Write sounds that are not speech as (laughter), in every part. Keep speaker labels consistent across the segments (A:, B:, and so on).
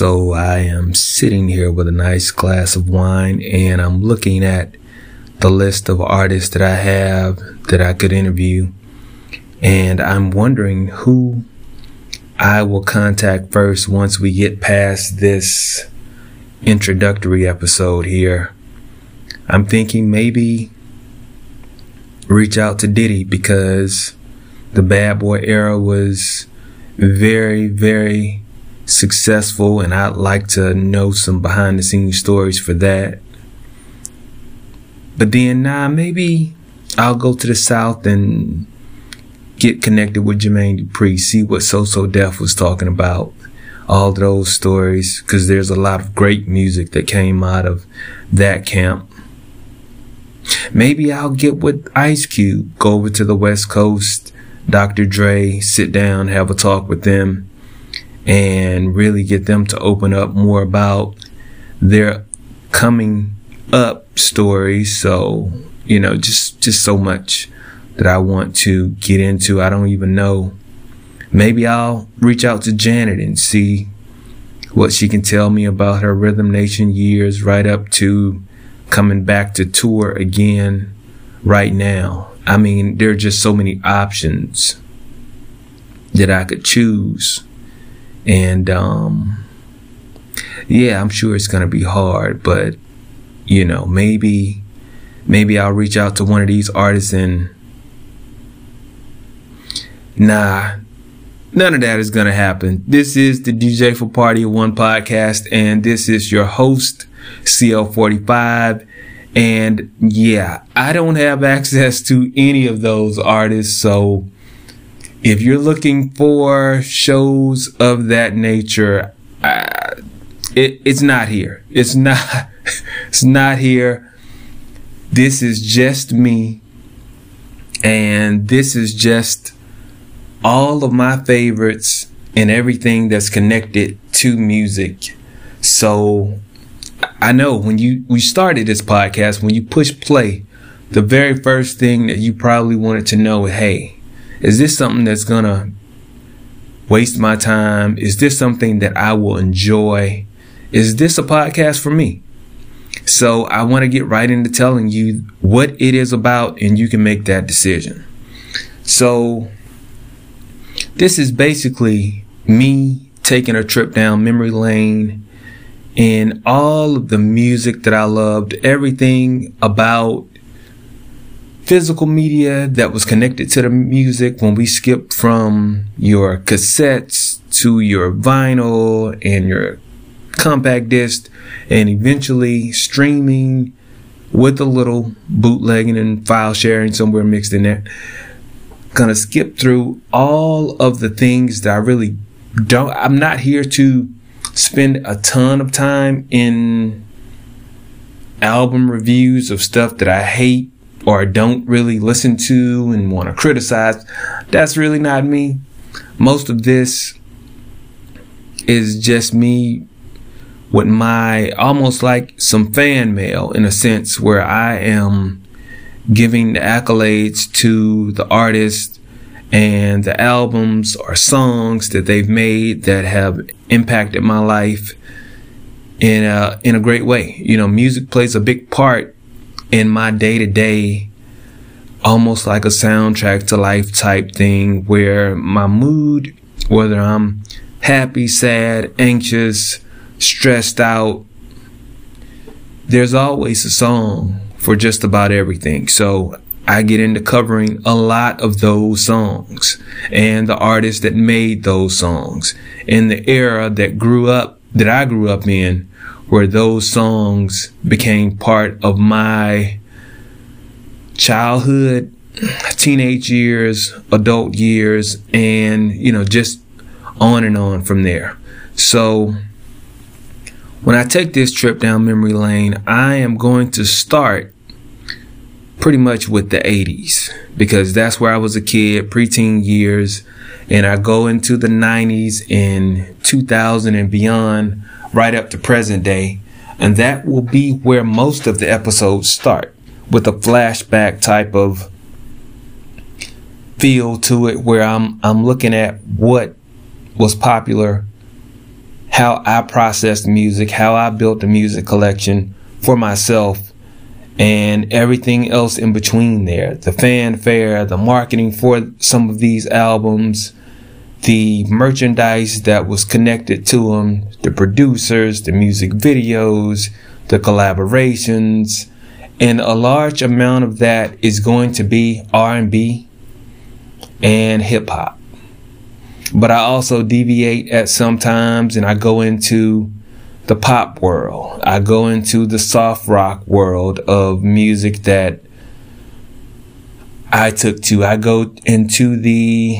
A: So I am sitting here with a nice glass of wine and I'm looking at the list of artists that I have that I could interview. And I'm wondering who I will contact first once we get past this introductory episode here. I'm thinking maybe reach out to Diddy because the bad boy era was very, very successful and I'd like to know some behind the scenes stories for that. But then, nah, maybe I'll go to the South and get connected with Jermaine Dupri, see what So So Def was talking about. All those stories, because there's a lot of great music that came out of that camp. Maybe I'll get with Ice Cube, go over to the West Coast, Dr. Dre, sit down, have a talk with them, and really get them to open up more about their coming up stories. So, you know, just, just so much that I want to get into. I don't even know. Maybe I'll reach out to Janet and see what she can tell me about her Rhythm Nation years right up to coming back to tour again right now. I mean, there are just so many options that I could choose. And, um, yeah, I'm sure it's going to be hard, but, you know, maybe, maybe I'll reach out to one of these artists and, nah, none of that is going to happen. This is the DJ for Party of One podcast, and this is your host, CL45. And yeah, I don't have access to any of those artists. So if you're looking for shows of that nature, it, it's not here. It's not, (laughs) it's not here. This is just me. And this is just all of my favorites and everything that's connected to music. So I know when you we started this podcast, when you push play, the very first thing that you probably wanted to know, hey, is this something that's gonna waste my time? Is this something that I will enjoy? Is this a podcast for me? So I want to get right into telling you what it is about and you can make that decision. So this is basically me taking a trip down memory lane and all of the music that I loved, everything about physical media that was connected to the music when we skipped from your cassettes to your vinyl and your compact disc and eventually streaming with a little bootlegging and file sharing somewhere mixed in there. Gonna skip through all of the things that I really don't, I'm not here to spend a ton of time in album reviews of stuff that I hate or don't really listen to and want to criticize. That's really not me. Most of this is just me with my almost like some fan mail in a sense where I am giving the accolades to the artists and the albums or songs that they've made that have impacted my life in a, in a great way. You know, music plays a big part in my day to day, almost like a soundtrack to life type thing where my mood, whether I'm happy, sad, anxious, stressed out, there's always a song for just about everything. So I get into covering a lot of those songs and the artists that made those songs in the era that grew up, that I grew up in, where those songs became part of my childhood, teenage years, adult years, and, you know, just on and on from there. So when I take this trip down memory lane, I am going to start pretty much with the 80s because that's where I was a kid, preteen years, and I go into the 90s in 2000 and beyond, right up to present day. And that will be where most of the episodes start with a flashback type of feel to it where I'm I'm looking at what was popular how I processed music, how I built the music collection for myself, and everything else in between there. The fanfare, the marketing for some of these albums, the merchandise that was connected to him, the producers, the music videos, the collaborations, and a large amount of that is going to be R&B and hip hop. But I also deviate at some times and I go into the pop world. I go into the soft rock world of music that I took to. I go into the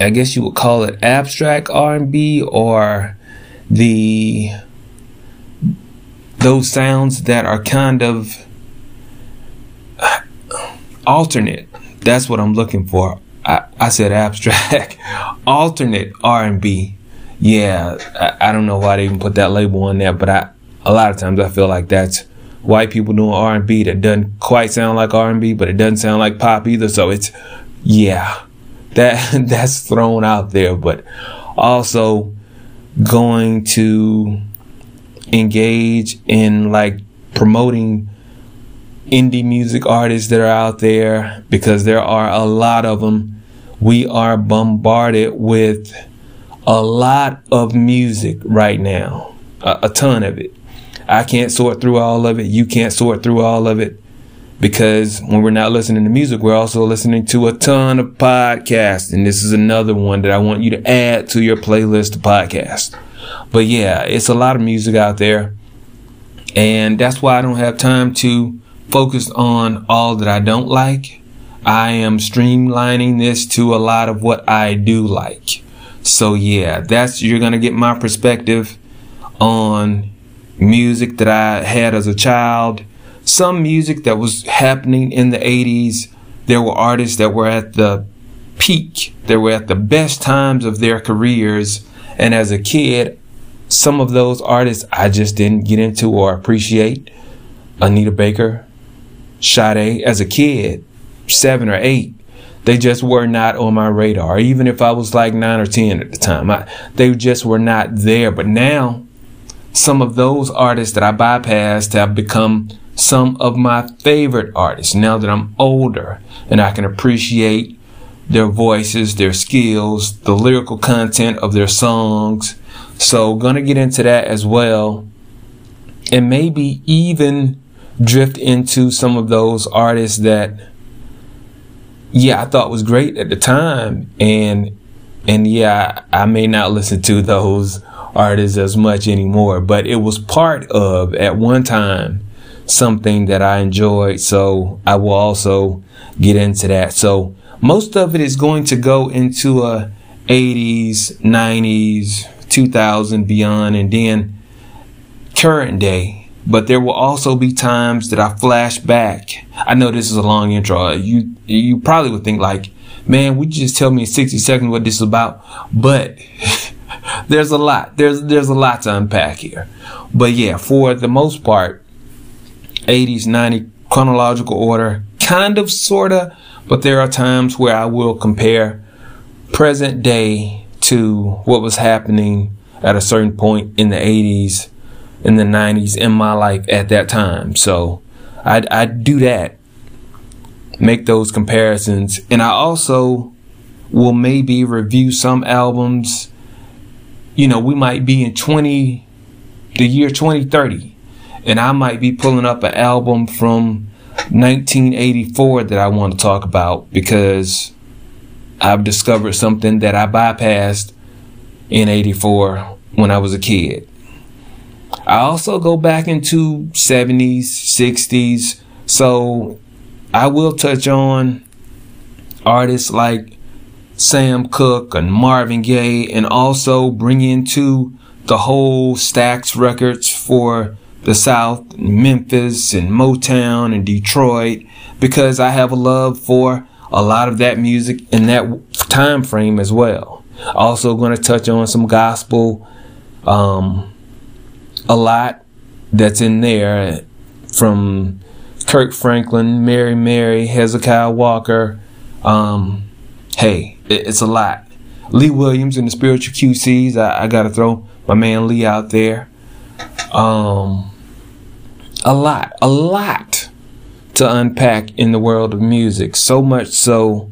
A: I guess you would call it abstract R&B or the those sounds that are kind of uh, alternate. That's what I'm looking for. I, I said abstract, (laughs) alternate R&B. Yeah, I, I don't know why they even put that label on there, but I a lot of times I feel like that's white people doing R&B that doesn't quite sound like R&B, but it doesn't sound like pop either. So it's yeah that (laughs) that's thrown out there, but also going to engage in like promoting indie music artists that are out there because there are a lot of them. We are bombarded with a lot of music right now, a, a ton of it. I can't sort through all of it. You can't sort through all of it because when we're not listening to music, we're also listening to a ton of podcasts. And this is another one that I want you to add to your playlist of podcasts. But yeah, it's a lot of music out there. And that's why I don't have time to focus on all that I don't like. I am streamlining this to a lot of what I do like. So yeah, that's, you're going to get my perspective on music that I had as a child some music that was happening in the 80s. There were artists that were at the peak, they were at the best times of their careers. And as a kid, some of those artists I just didn't get into or appreciate. Anita Baker, Sade, as a kid, seven or eight, they just were not on my radar. Even if I was like nine or 10 at the time, I, they just were not there. But now, some of those artists that I bypassed have become some of my favorite artists now that I'm older and I can appreciate their voices, their skills, the lyrical content of their songs. So, gonna get into that as well. And maybe even drift into some of those artists that yeah, I thought was great at the time and and yeah, I may not listen to those artists as much anymore, but it was part of at one time something that I enjoyed. So I will also get into that. So most of it is going to go into uh, a 80s, 90s, 2000 beyond, and then current day. But there will also be times that I flash back. I know this is a long intro. Uh, you you probably would think like, man, would you just tell me in 60 seconds what this is about? But (laughs) there's a lot. There's there's a lot to unpack here. But yeah, for the most part, 80s, 90s chronological order, kind of, sorta, but there are times where I will compare present day to what was happening at a certain point in the 80s, in the 90s, in my life at that time. So I, I do that, make those comparisons, and I also will maybe review some albums. You know, we might be in 20, the year 2030 and I might be pulling up an album from 1984 that I want to talk about because I've discovered something that I bypassed in 84 when I was a kid. I also go back into 70s, 60s, so I will touch on artists like Sam Cooke and Marvin Gaye and also bring into the whole Stax records for the South, Memphis and Motown and Detroit because I have a love for a lot of that music in that time frame as well. Also going to touch on some gospel, um, a lot that's in there from Kirk Franklin, Mary Mary, Hezekiah Walker. Um, hey, it's a lot. Lee Williams and the Spiritual QCs. I, I got to throw my man Lee out there. Um, a lot, a lot to unpack in the world of music. So much so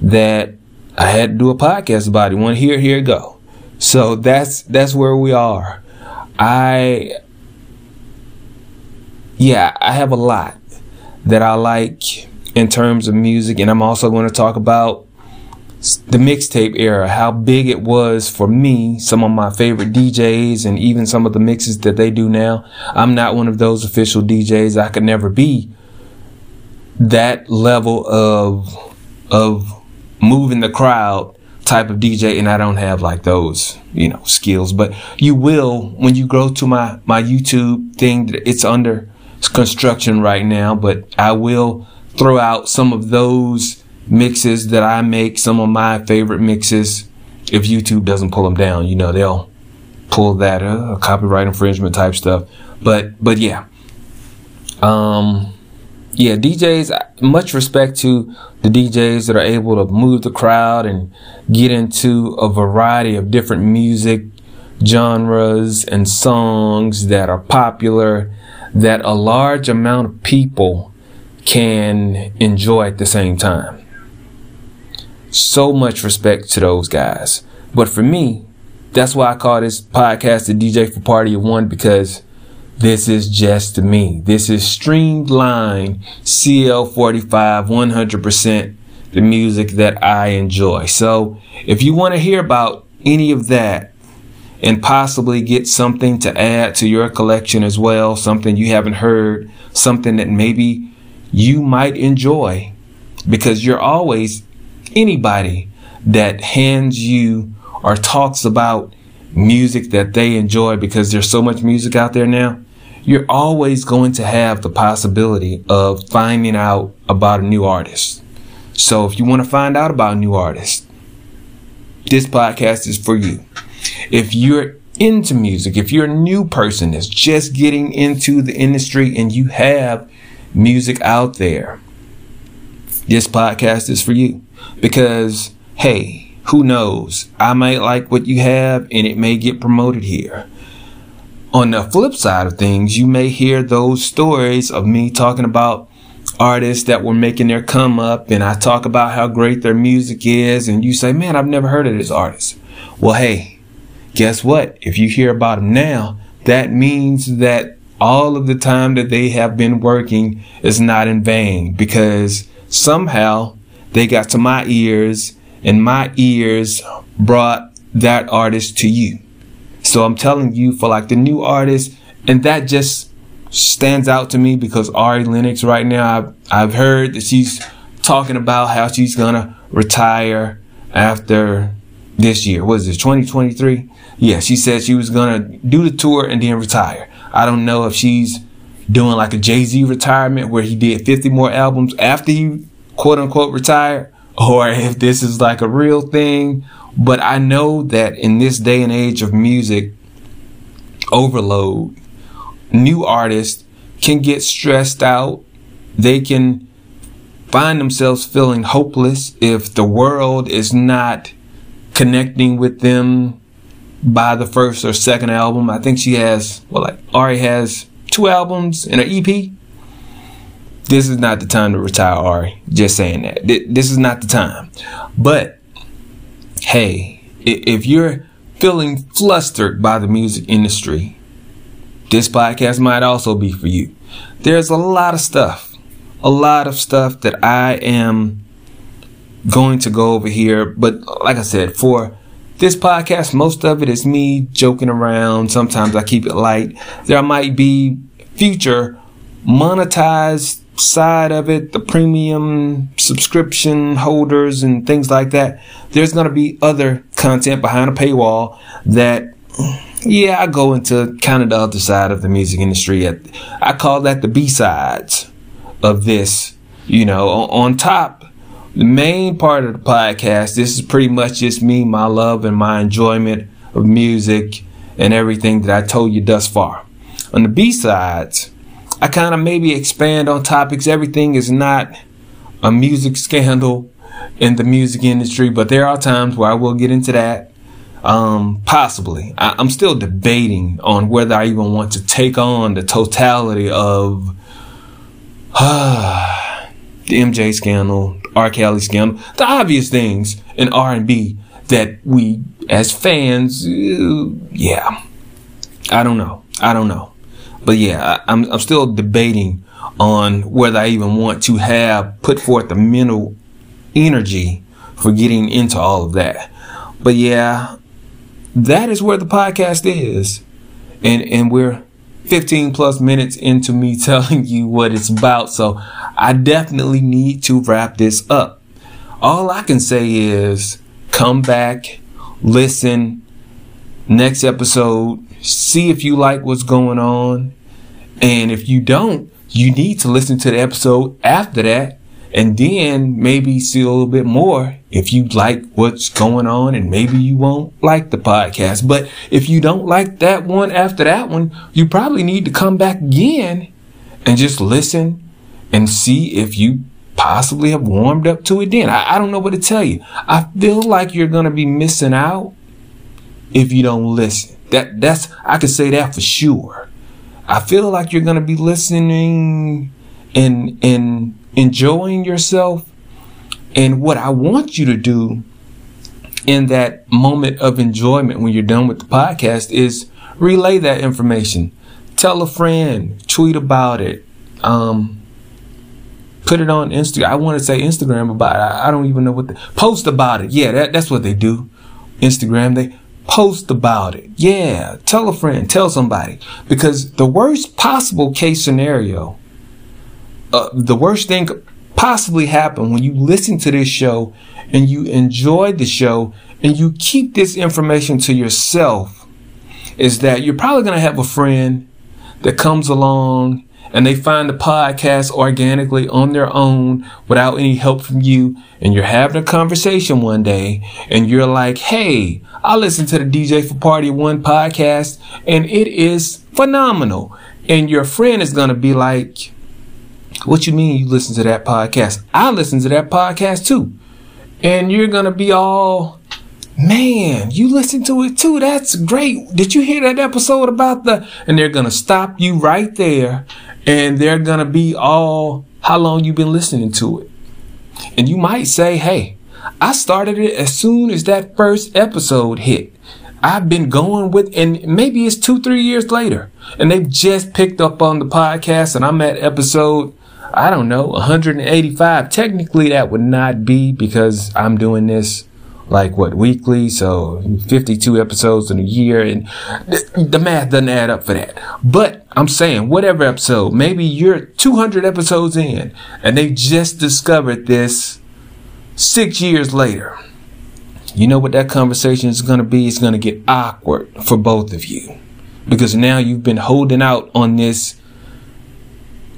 A: that I had to do a podcast about it. One here, here go. So that's that's where we are. I yeah, I have a lot that I like in terms of music, and I'm also going to talk about the mixtape era, how big it was for me, some of my favorite DJs, and even some of the mixes that they do now. I'm not one of those official DJs. I could never be that level of of moving the crowd type of DJ and I don't have like those, you know, skills, but you will when you go to my my YouTube thing it's under construction right now, but I will throw out some of those mixes that I make, some of my favorite mixes if YouTube doesn't pull them down, you know, they'll pull that uh, copyright infringement type stuff. But but yeah. Um yeah, DJs, much respect to the DJs that are able to move the crowd and get into a variety of different music genres and songs that are popular that a large amount of people can enjoy at the same time. So much respect to those guys. But for me, that's why I call this podcast the DJ for Party of One because this is just me. This is streamlined CL45 100% the music that I enjoy. So if you want to hear about any of that and possibly get something to add to your collection as well, something you haven't heard, something that maybe you might enjoy because you're always anybody that hands you or talks about music that they enjoy because there's so much music out there now you're always going to have the possibility of finding out about a new artist. So if you want to find out about a new artist, this podcast is for you. If you're into music, if you're a new person that's just getting into the industry and you have music out there, this podcast is for you. Because, hey, who knows? I might like what you have and it may get promoted here. On the flip side of things, you may hear those stories of me talking about artists that were making their come up and I talk about how great their music is and you say, man, I've never heard of this artist. Well, hey, guess what? If you hear about them now, that means that all of the time that they have been working is not in vain because somehow they got to my ears and my ears brought that artist to you. So I'm telling you for like the new artists, and that just stands out to me because Ari Lennox right now, I've, I've heard that she's talking about how she's gonna retire after this year. Is this, 2023? Yeah, she said she was gonna do the tour and then retire. I don't know if she's doing like a Jay Z retirement where he did 50 more albums after he quote unquote retired, or if this is like a real thing, but I know that in this day and age of music overload, new artists can get stressed out. They can find themselves feeling hopeless if the world is not connecting with them by the first or second album. I think she has, well, like Ari has two albums and an EP. This is not the time to retire Ari. Just saying that. This is not the time. But hey, if you're feeling flustered by the music industry, this podcast might also be for you. There's a lot of stuff, a lot of stuff that I am going to go over here. But like I said, for this podcast, most of it is me joking around. Sometimes I keep it light. There might be future monetized side of it, the premium subscription holders and things like that, there's going to be other content behind a paywall that, yeah, I go into kind of the other side of the music industry. I call that the B sides of this. You know, on top, the main part of the podcast, this is pretty much just me, my love, and my enjoyment of music and everything that I told you thus far. On the B sides, I kind of maybe expand on topics. Everything is not a music scandal. in the music industry, but there are times where I will get into that. Um, possibly. I, am still debating on whether I even want to take on the totality of uh, (sighs) the MJ scandal, R. Kelly scandal, the obvious things in R&B that we, as fans, uh, yeah, I don't know. I don't know. But yeah, I, I'm, I'm still debating on whether I even want to have put forth the mental energy for getting into all of that. But yeah, that is where the podcast is. And and we're 15 plus minutes into me (laughs) telling you what it's about. So I definitely need to wrap this up. All I can say is come back, listen, next episode, see if you like what's going on. And if you don't, you need to listen to the episode after that and then maybe see a little bit more if you like what's going on and maybe you won't like the podcast. But if you don't like that one after that one, you probably need to come back again and just listen and see if you possibly have warmed up to it then. I, I don't know what to tell you. I feel like you're going to be missing out if you don't listen. That that's I can say that for sure. I feel like you're going to be listening and and enjoying yourself. And what I want you to do in that moment of enjoyment when you're done with the podcast is relay that information. Tell a friend, tweet about it, um, put it on Instagram. I want to say Instagram about it. I, I don't even know what the post about it. Yeah, that, that's what they do. Instagram, they post about it. Yeah, tell a friend, tell somebody. Because the worst possible case scenario uh, the worst thing possibly happen when you listen to this show and you enjoy the show and you keep this information to yourself is that you're probably going to have a friend that comes along and they find the podcast organically on their own without any help from you. And you're having a conversation one day and you're like, Hey, I listened to the DJ for Party One podcast and it is phenomenal. And your friend is going to be like, what you mean you listen to that podcast? I listen to that podcast too. And you're going to be all, man, you listen to it too. That's great. Did you hear that episode about the, and they're to stop you right there and they're to be all, how long you been listening to it? And you might say, hey, I started it as soon as that first episode hit. I've been going with, and maybe it's two, three years later, and they've just picked up on the podcast, and I'm at episode I don't know, 185. Technically, that would not be because I'm doing this like what weekly, so 52 episodes in a year, and the math doesn't add up for that. But I'm saying, whatever episode, maybe you're 200 episodes in, and they just discovered this six years later. You know what that conversation is going to be? It's going to get awkward for both of you because now you've been holding out on this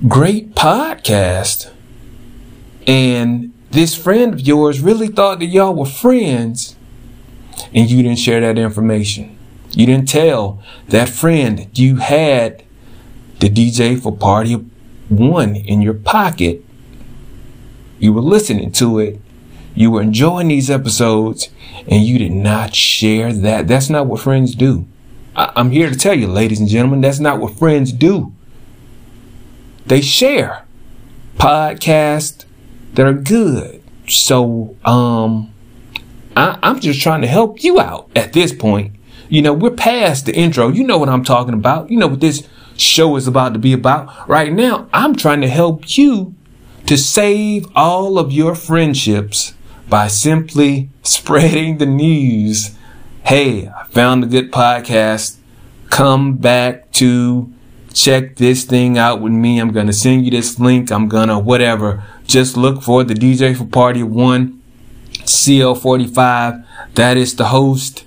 A: great podcast. And this friend of yours really thought that y'all were friends and you didn't share that information. You didn't tell that friend you had the DJ for Party One in your pocket. You were listening to it. You were enjoying these episodes and you did not share that. That's not what friends do. I- I'm here to tell you, ladies and gentlemen, that's not what friends do they share podcasts that are good. So, um, I, I'm just trying to help you out at this point. You know, we're past the intro. You know what I'm talking about. You know what this show is about to be about. Right now, I'm trying to help you to save all of your friendships by simply (laughs) spreading the news. Hey, I found a good podcast. Come back to check this thing out with me. I'm going to send you this link. I'm going to whatever. Just look for the DJ for Party 1 CL45. That is the host.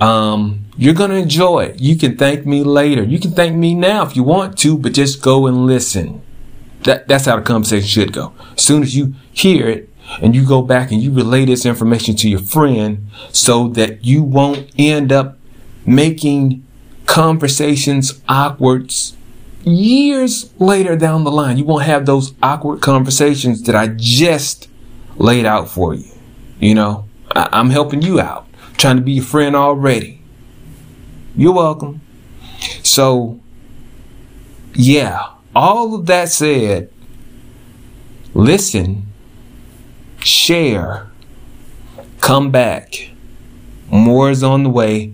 A: Um, you're going to enjoy it. You can thank me later. You can thank me now if you want to, but just go and listen. That, that's how the conversation should go. As soon as you hear it, and you go back and you relay this information to your friend so that you won't end up making conversations awkward years later down the line, you won't have those awkward conversations that I just laid out for you. You know, I- I'm helping you out, trying to be your friend already. You're welcome. So, yeah, all of that said, listen, share, come back. More is on the way.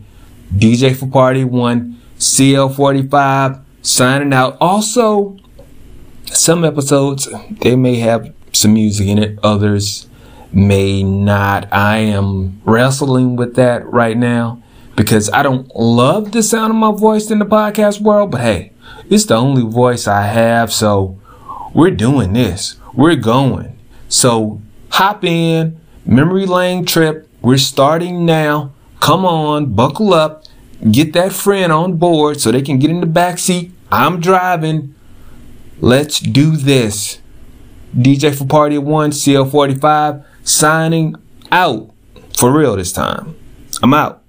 A: DJ for Party 1, CL45, signing out. Also, some episodes, they may have some music in it, others may not. I am wrestling with that right now because I don't love the sound of my voice in the podcast world, but hey, it's the only voice I have, so we're doing this. We're going. So hop in, memory lane trip. We're starting now. Come on, buckle up, get that friend on board so they can get in the back seat. I'm driving. Let's do this. DJ for Party 1, CL45, signing out for real this time. I'm out.